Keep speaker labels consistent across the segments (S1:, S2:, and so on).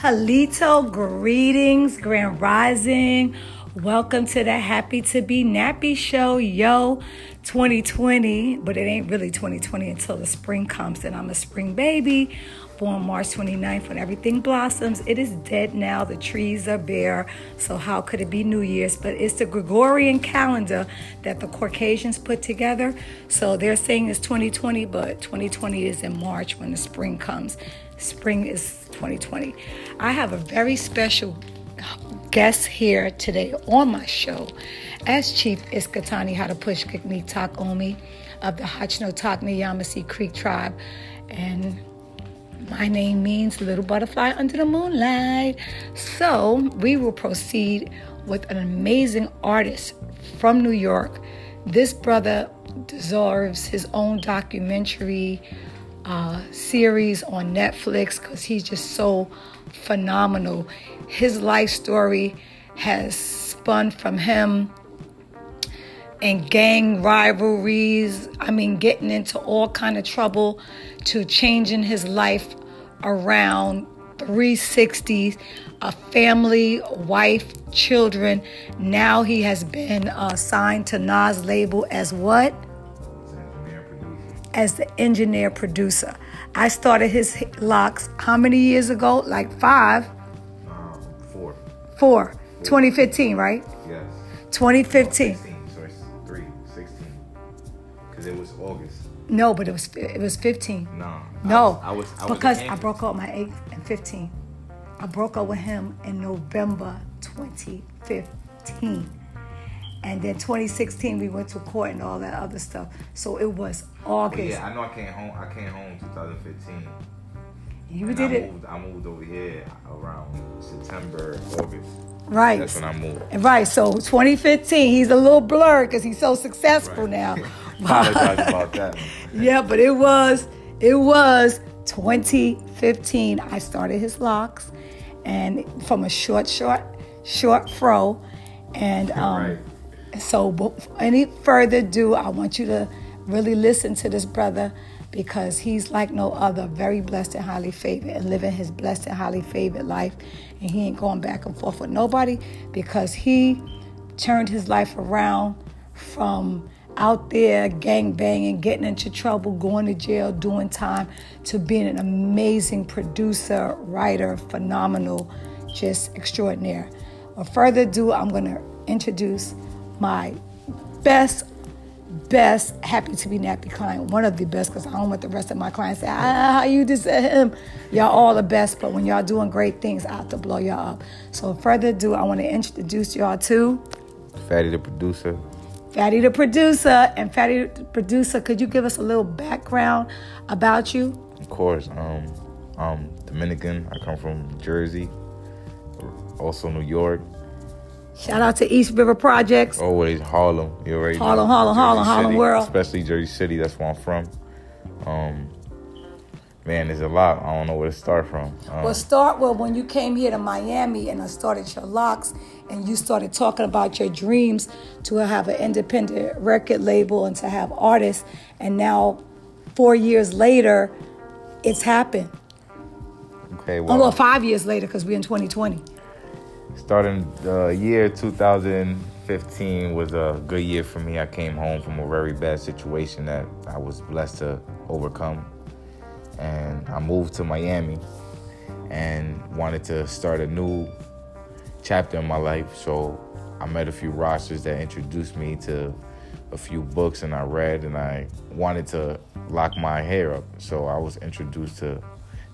S1: Halito, greetings, Grand Rising. Welcome to the Happy to Be Nappy Show, yo, 2020. But it ain't really 2020 until the spring comes, and I'm a spring baby. Born March 29th when everything blossoms. It is dead now. The trees are bare. So, how could it be New Year's? But it's the Gregorian calendar that the Caucasians put together. So, they're saying it's 2020, but 2020 is in March when the spring comes. Spring is 2020. I have a very special guest here today on my show as Chief Iskatani Hadapushkik Takomi of the Hachnotakni Yamasee Creek tribe. And my name means little butterfly under the moonlight. So we will proceed with an amazing artist from New York. This brother deserves his own documentary uh, series on Netflix because he's just so phenomenal. His life story has spun from him and gang rivalries i mean getting into all kind of trouble to changing his life around 360s a family wife children now he has been uh, signed to Nas label as what as the engineer producer. I started his locks how many years ago? Like five?
S2: Um, four.
S1: Four. 2015, right?
S2: Yes.
S1: 2015. No, but it was it was 15.
S2: No.
S1: No,
S2: I was, I was, I
S1: because I broke up my eighth and 15. I broke up with him in November 2015. And then 2016 we went to court and all that other stuff. So it was August.
S2: yeah, I know I came home. I came home 2015.
S1: you
S2: And
S1: did
S2: I
S1: it
S2: Moved, I moved over here around September, August.
S1: right.
S2: That's when I moved.
S1: Right, so 2015, he's a little blurred because he's so successful
S2: Right.
S1: now.
S2: Apologize about that.
S1: yeah, but it was it was 2015. I started his locks, and from a short, short, short fro, and um,
S2: Right.
S1: so any further ado, I want you to really listen to this brother because he's like no other, very blessed and highly favored, and living his blessed and highly favored life, and he ain't going back and forth with nobody because he turned his life around from out there gang banging, getting into trouble, going to jail, doing time, to being an amazing producer, writer, phenomenal, just extraordinaire. Without further ado, I'm going to introduce my best, best happy to be nappy client. One of the best, because I don't want the rest of my clients to say, ah, how you just him. Y'all all the best, but when y'all doing great things, I have to blow y'all up. So, without further ado, I want to introduce y'all to
S2: Fatty the producer.
S1: Fatty the producer. And Fatty the producer, could you give us a little background about you?
S2: Of course, um, I'm Dominican. I come from Jersey, also New York.
S1: Shout out to East River Projects.
S2: Always Harlem. You already know.
S1: Harlem, Harlem,
S2: Jersey
S1: Harlem, Harlem world.
S2: Especially Jersey City. That's where I'm from. Um, man, there's a lot. I don't know where to start from. Um,
S1: Well, start with when you came here to Miami and I started your locks and you started talking about your dreams to have an independent record label and to have artists. And now, four years later, it's happened.
S2: okay,
S1: Oh,
S2: well,
S1: well, five years later because we're in 2020.
S2: starting the year 2015 was a good year for me. I came home from a very bad situation that I was blessed to overcome. And I moved to Miami and wanted to start a new chapter in my life. So I met a few rosters that introduced me to a few books and I read and I wanted to lock my hair up. So I was introduced to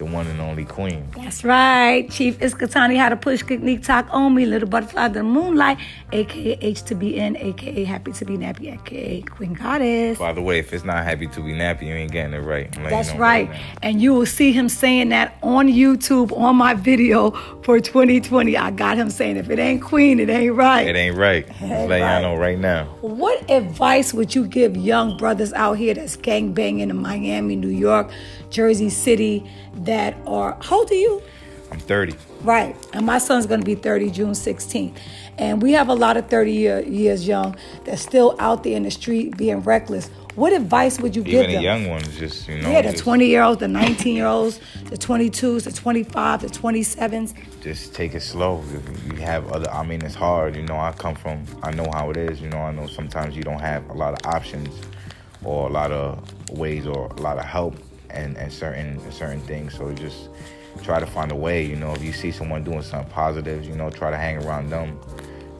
S2: the one and only Queen.
S1: That's right. Chief Iskatani had to push Kiknik Talk on me, Little Butterfly the Moonlight, aka H to be in, aka Happy to be Nappy, aka Queen Goddess.
S2: By the way, if it's not happy to be nappy, you ain't getting it right.
S1: That's right. And you will see him saying that on YouTube on my video for 2020. I got him saying, if it ain't Queen, it ain't right.
S2: It ain't right.
S1: Ain't
S2: letting
S1: right.
S2: y'all know right now.
S1: What advice would you give young brothers out here that's gang banging in Miami, New York, Jersey City that are, how old are you?
S2: I'm 30.
S1: Right. And my son's going to be 30 June 16th. And we have a lot of 30 year, years young that's still out there in the street being reckless. What advice would you
S2: Even
S1: give
S2: the
S1: them?
S2: young ones, just you know,
S1: yeah, the
S2: just,
S1: 20 year olds, the 19 year olds, the 22s, the 25, the 27s.
S2: just take it slow. You have other. I mean, it's hard. You know, I come from. I know how it is. You know, I know sometimes you don't have a lot of options, or a lot of ways, or a lot of help, and and certain certain things. So just try to find a way. You know, if you see someone doing something positive, you know, try to hang around them.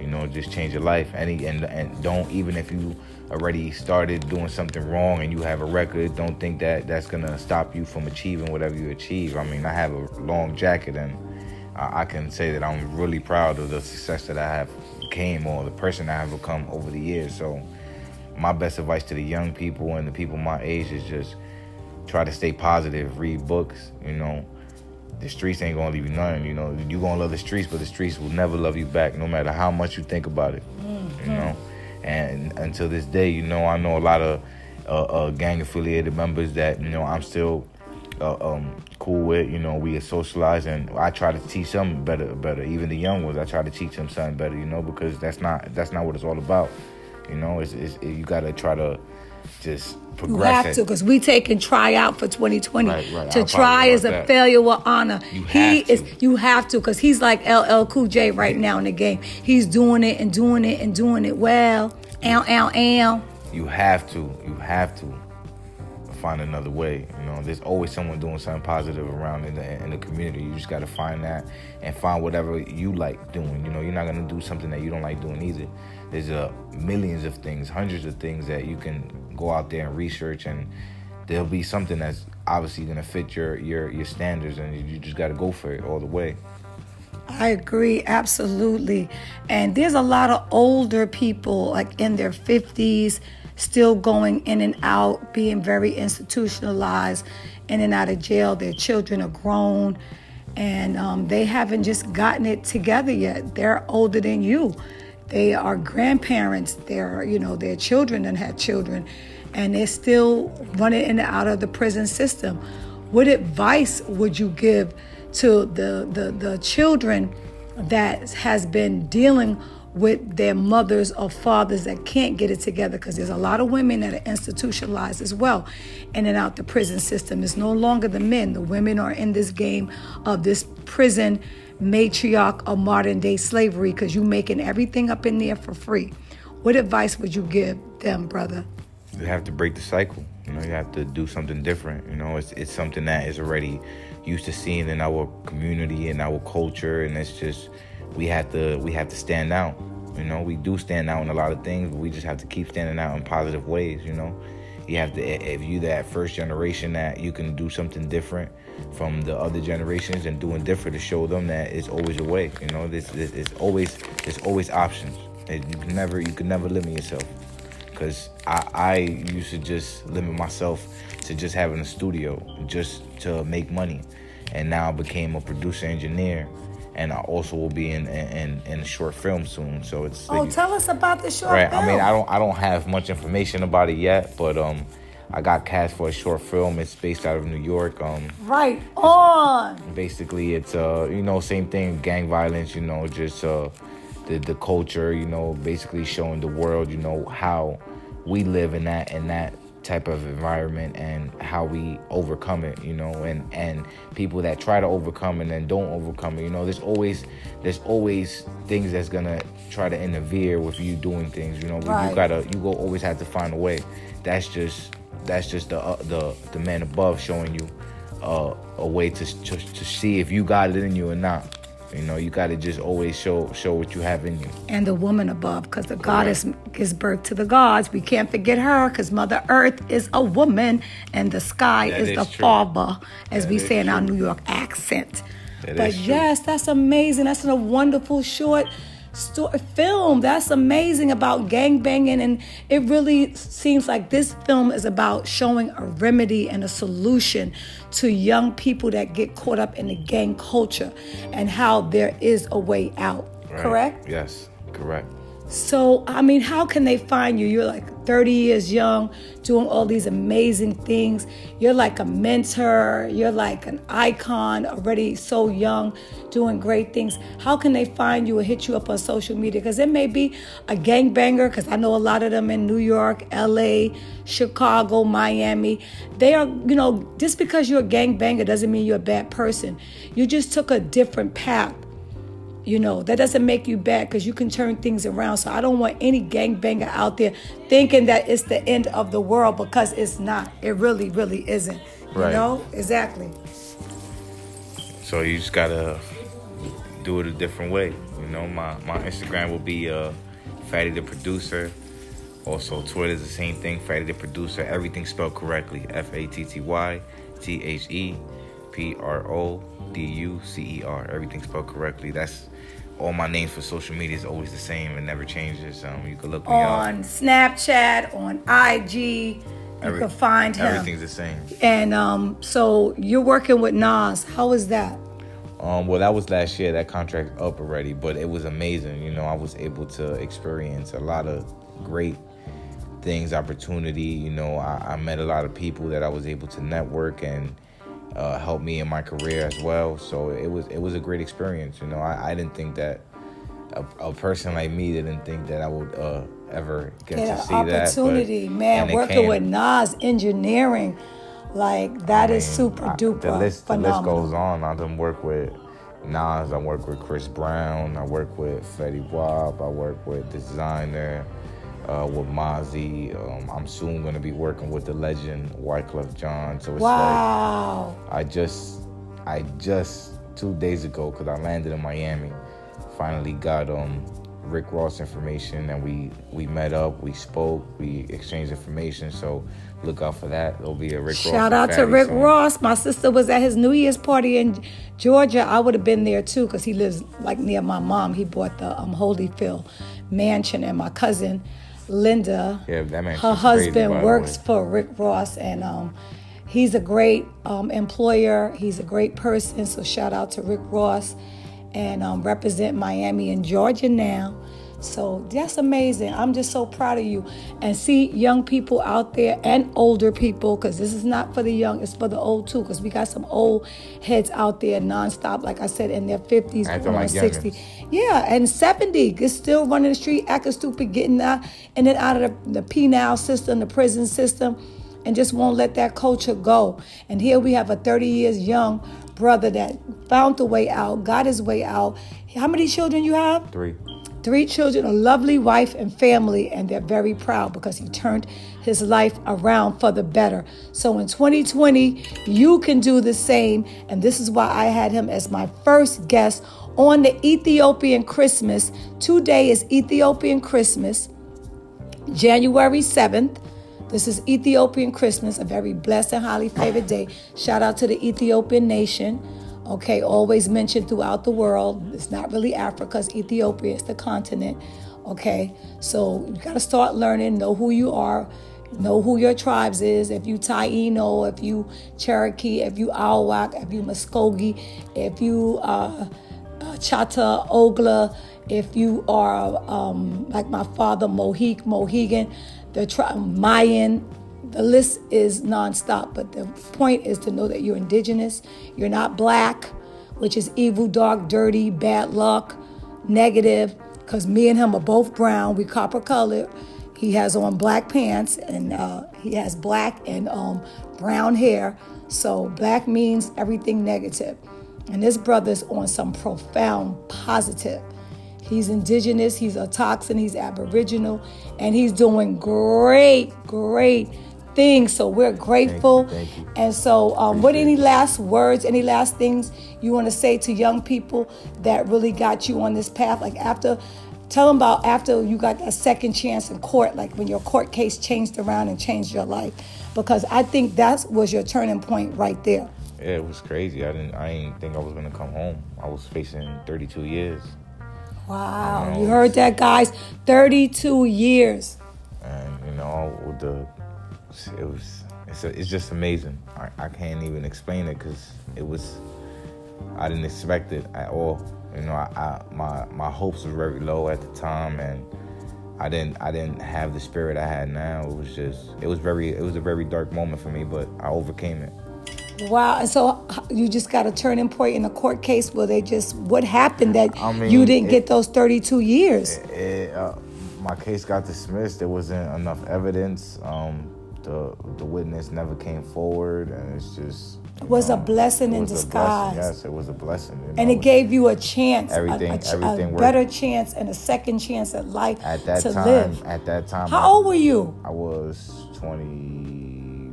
S2: You know, just change your life. Any and and don't even if you already started doing something wrong and you have a record, don't think that that's gonna stop you from achieving whatever you achieve. I mean, I have a long jacket and I I can say that I'm really proud of the success that I have became or the person I have become over the years. So my best advice to the young people and the people my age is just try to stay positive, read books, you know. The streets ain't gonna leave you nothing, you know. You gonna love the streets, but the streets will never love you back, no matter how much you think about it, you know. And until this day, you know, I know a lot of uh, uh, gang affiliated members that you know I'm still uh, um, cool with. You know, we socialize, and I try to teach them better, better. Even the young ones, I try to teach them something better. You know, because that's not that's not what it's all about. You know, it's, it's you got to try to just
S1: You have to, because we take and try out for 2020.
S2: Right, right.
S1: To
S2: I
S1: try is a
S2: that.
S1: failure with honor.
S2: You
S1: he
S2: have
S1: is.
S2: to.
S1: You have to, because he's like LL Cool J right now in the game. He's doing it and doing it and doing it well. Ow, ow, ow.
S2: you have to you have to find another way you know there's always someone doing something positive around in the, in the community you just got to find that and find whatever you like doing you know you're not going to do something that you don't like doing either there's uh, millions of things hundreds of things that you can go out there and research and there'll be something that's obviously going to fit your your your standards and you just got to go for it all the way
S1: I agree, absolutely. And there's a lot of older people, like in their 50s, still going in and out, being very institutionalized, in and out of jail. Their children are grown, and um, they haven't just gotten it together yet. They're older than you. They are grandparents. They're, you know, their children and had children, and they're still running in and out of the prison system. What advice would you give to the, the, the children that has been dealing with their mothers or fathers that can't get it together because there's a lot of women that are institutionalized as well in and out the prison system it's no longer the men the women are in this game of this prison matriarch of modern day slavery because you're making everything up in there for free what advice would you give them brother
S2: you have to break the cycle. You know, you have to do something different. You know, it's it's something that is already used to seeing in our community and our culture, and it's just we have to we have to stand out. You know, we do stand out in a lot of things, but we just have to keep standing out in positive ways. You know, you have to if you that first generation that you can do something different from the other generations and doing different to show them that it's always a way. You know, this it's always there's always options. And You can never you can never limit yourself because I, I used to just limit myself to just having a studio just to make money and now I became a producer engineer and I also will be in in, in a short film soon so it's
S1: oh tell us about the short film.
S2: right
S1: film
S2: I mean I don't I don't have much information about it yet but um I got cast for a short film it's based out of New York um
S1: right on
S2: basically it's uh you know same thing gang violence you know just uh the the culture you know basically showing the world you know how we live in that in that type of environment and how we overcome it you know and and people that try to overcome and then don't overcome it you know there's always there's always things that's gonna try to interfere with you doing things you know but
S1: Right.
S2: you gotta you go always have to find a way that's just that's just the uh, the the man above showing you uh, a way to, to to see if you got it in you or not. You know, you got to just always show show what you have in you.
S1: and the woman above because the goddess gives birth to the gods. We can't forget her because Mother Earth is a woman and the sky
S2: That
S1: is
S2: is
S1: the father, as
S2: That
S1: we say in our. New York accent.
S2: That
S1: but yes, that's amazing. That's a wonderful short film. That's amazing about gang banging, and it really seems like this film is about showing a remedy and a solution to young people that get caught up in the gang culture and how there is a way out.
S2: Right?
S1: Correct?
S2: Yes, correct.
S1: So, I mean, how can they find you? You're like 30 years young, doing all these amazing things. You're like a mentor. You're like an icon, already so young, doing great things. How can they find you or hit you up on social media? Because it may be a gangbanger, because I know a lot of them in New York, LA, Chicago, Miami. They are, you know, just because you're a gangbanger doesn't mean you're a bad person. You just took a different path you know, that doesn't make you bad because you can turn things around. So I don't want any gangbanger out there thinking that it's the end of the world because it's not. It really, really isn't. Right. You know? Exactly.
S2: So you just gotta do it a different way. You know, my, my Instagram will be uh, Fatty the Producer. Also, Twitter is the same thing, Fatty the Producer. Everything spelled correctly. F A T T Y T H E P R O D U C E R. Everything spelled correctly. That's all my names for social media is always the same. It never changes. Um, you can look me
S1: on up. Snapchat, on IG. You Every, can find him.
S2: Everything's the same.
S1: And um, so you're working with Nas. How is that?
S2: Um, well, that was last year. That contract up already, but it was amazing. You know, I was able to experience a lot of great things, opportunity. You know, I, I met a lot of people that I was able to network and uh, helped me in my career as well. So it was it was a great experience. You know, I, I didn't think that a, a, person like me didn't think that I would uh, ever get, get to see
S1: opportunity,
S2: that.
S1: Opportunity, man, working with Nas engineering, like that I is super duper.
S2: The list,
S1: phenomenal.
S2: the list goes on. I done work with Nas. I work with Chris Brown. I work with Fetty Wap. I work with Desiigner uh, with Mozzy. Um, I'm soon going to be working with the legend Wyclef Jean. So it's
S1: wow.
S2: like I just, I just two days ago, because I landed in Miami, finally got um Rick Ross information, and we we met up, we spoke, we exchanged information. So look out for that. It'll be a Rick
S1: Shout
S2: Ross.
S1: Shout out to Rick song. Ross. My sister was at his New Year's party in Georgia. I would have been there too because he lives like near my mom. He bought the um, Holyfield mansion, and my cousin Linda,
S2: yeah, that
S1: her husband crazy, works for Rick Ross, and um, he's a great um, employer. He's a great person. So shout out to Rick Ross, and um, represent Miami and Georgia now. So that's amazing. I'm just so proud of you. And see young people out there and older people, because this is not for the young, it's for the old too, because we got some old heads out there nonstop, like I said, in their 50s, going like 60. Yeah, and 70, is still running the street, acting stupid, getting out in and out of the, the penal system, the prison system, and just won't let that culture go. And here we have a 30 years young brother that found the way out, got his way out. How many children you have?
S2: Three
S1: three children, a lovely wife and family, and they're very proud because he turned his life around for the better. So in 2020, you can do the same. And this is why I had him as my first guest on the Ethiopian Christmas. Today is Ethiopian Christmas, January 7th. This is Ethiopian Christmas, a very blessed and highly favored day. Shout out to the Ethiopian nation okay, always mentioned throughout the world. It's not really Africa, it's Ethiopia, it's the continent, okay? So you got to start learning, know who you are, know who your tribes is. If you Taino, if you Cherokee, if you Arawak, if you Muskogee, if you uh, uh, Chata, Ogla, if you are um, like my father, Mohik, Mohegan, the tri- Mayan, the list is nonstop, but the point is to know that you're indigenous, you're not black, which is evil, dark, dirty, bad luck, negative, because me and him are both brown, we copper colored. He has on black pants and uh, he has black and um, brown hair. So black means everything negative. And this brother's on some profound positive. He's indigenous, he's a toxin, he's aboriginal, and he's doing great, great things. So we're grateful.
S2: Thank you, thank you.
S1: And so, um, what any last words, any last things you want to say to young people that really got you on this path? Like after, tell them about after you got that second chance in court, like when your court case changed around and changed your life, because I think that was your turning point right there.
S2: Yeah, it was crazy. I didn't. I didn't think I was gonna come home. I was facing 32 years.
S1: Wow, you, know, you heard that, guys? 32 years.
S2: And you know, with the it was it's, a, it's just amazing. I, I can't even explain it because it was I didn't expect it at all. You know, I, I, my my hopes were very low at the time, and I didn't I didn't have the spirit I had now. It was just it was very it was a very dark moment for me, but I overcame it.
S1: Wow. And so you just got a turning point in a court case where they just, what happened that
S2: I mean,
S1: you didn't
S2: it-
S1: get those 32 years?
S2: It, uh, my case got dismissed. There wasn't enough evidence. Um, the the witness never came forward, and it's just
S1: was a blessing
S2: it
S1: in disguise.
S2: blessing. Yes, it was a blessing. you
S1: and it gave you a chance, a-
S2: Everything-
S1: a, ch-
S2: everything
S1: a better chance and a second chance at life
S2: at that
S1: to
S2: time.
S1: live.
S2: At that time,
S1: How
S2: I-
S1: old were you?
S2: I was twenty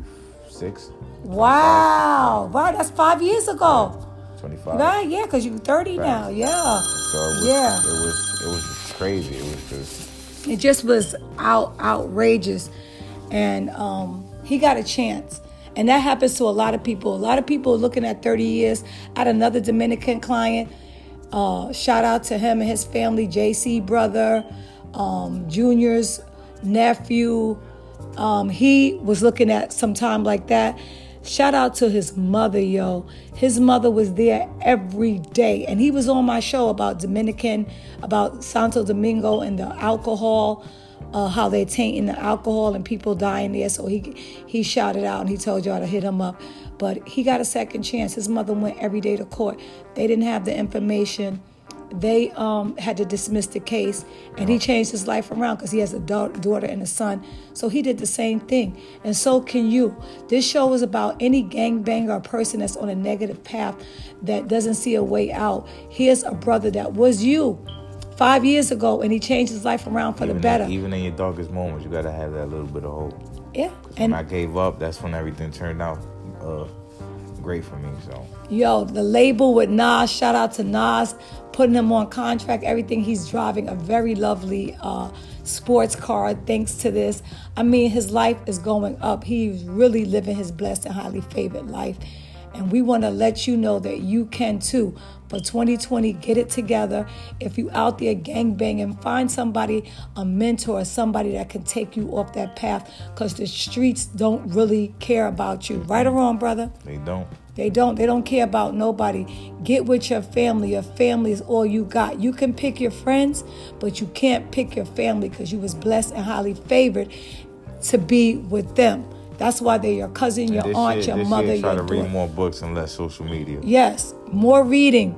S2: six.
S1: Wow. Wow, that's five years ago.
S2: 25.
S1: Right, yeah, because you're 30 now. Yeah.
S2: So it was,
S1: Yeah.
S2: it was it was just crazy. It was just
S1: It just was out outrageous, and um, he got a chance. And that happens to a lot of people. A lot of people looking at 30 years. I had another Dominican client. Uh, shout out to him and his family, JC brother, um, Junior's nephew. Um, he was looking at some time like that. Shout out to his mother, yo. His mother was there every day. And he was on my show about Dominican, about Santo Domingo and the alcohol, uh, how they're tainting the alcohol and people dying there. So he he shouted out and he told y'all to hit him up. But he got a second chance. His mother went every day to court. They didn't have the information they um, had to dismiss the case and he changed his life around because he has a da- daughter and a son so he did the same thing and so can you this show is about any gangbanger or person that's on a negative path that doesn't see a way out here's a brother that was you five years ago and he changed his life around for the better
S2: In, even in your darkest moments, you gotta have that little bit of hope.
S1: yeah
S2: When
S1: and
S2: I gave up, that's when everything turned out uh, great for me. So
S1: Yo, the label with Nas, shout out to Nas, putting him on contract, everything. He's driving a very lovely uh, sports car thanks to this. I mean, his life is going up. He's really living his blessed and highly favored life. And we want to let you know that you can too. For 2020, get it together. If you out there gangbanging, find somebody, a mentor, somebody that can take you off that path because the streets don't really care about you. Right or wrong, brother?
S2: they don't.
S1: They don't. They don't care about nobody. Get with your family. Your family is all you got. You can pick your friends, but you can't pick your family because you was blessed and highly favored to be with them. That's why they're your cousin, your aunt,
S2: year,
S1: your mother,
S2: year, try
S1: your
S2: to
S1: daughter.
S2: read more books and less social media.
S1: Yes, more reading.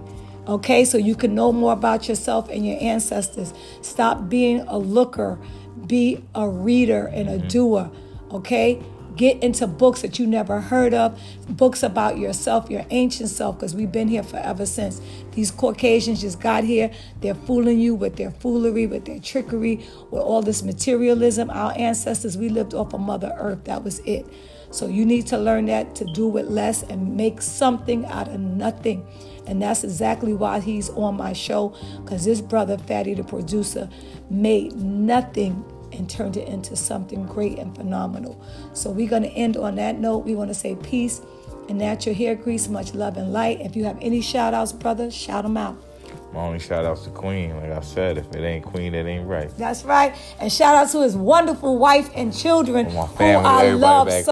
S1: Okay, so you can know more about yourself and your ancestors. Stop being a looker, be a reader and a mm-hmm. doer. Okay, get into books that you never heard of, books about yourself, your ancient self, because we've been here forever since. These Caucasians just got here. They're fooling you with their foolery, with their trickery, with all this materialism. Our ancestors, we lived off of Mother Earth. That was it. So you need to learn that to do with less and make something out of nothing. And that's exactly why he's on my show, because this brother, Fatty, the producer, made nothing and turned it into something great and phenomenal. So we're going to end on that note. We want to say peace and natural hair grease, much love and light. If you have any shout outs, brother, shout them out.
S2: My only shout outs to Queen. Like I said, if it ain't Queen, it ain't right.
S1: That's right. And shout out to his wonderful wife and children
S2: My
S1: who I love
S2: back
S1: so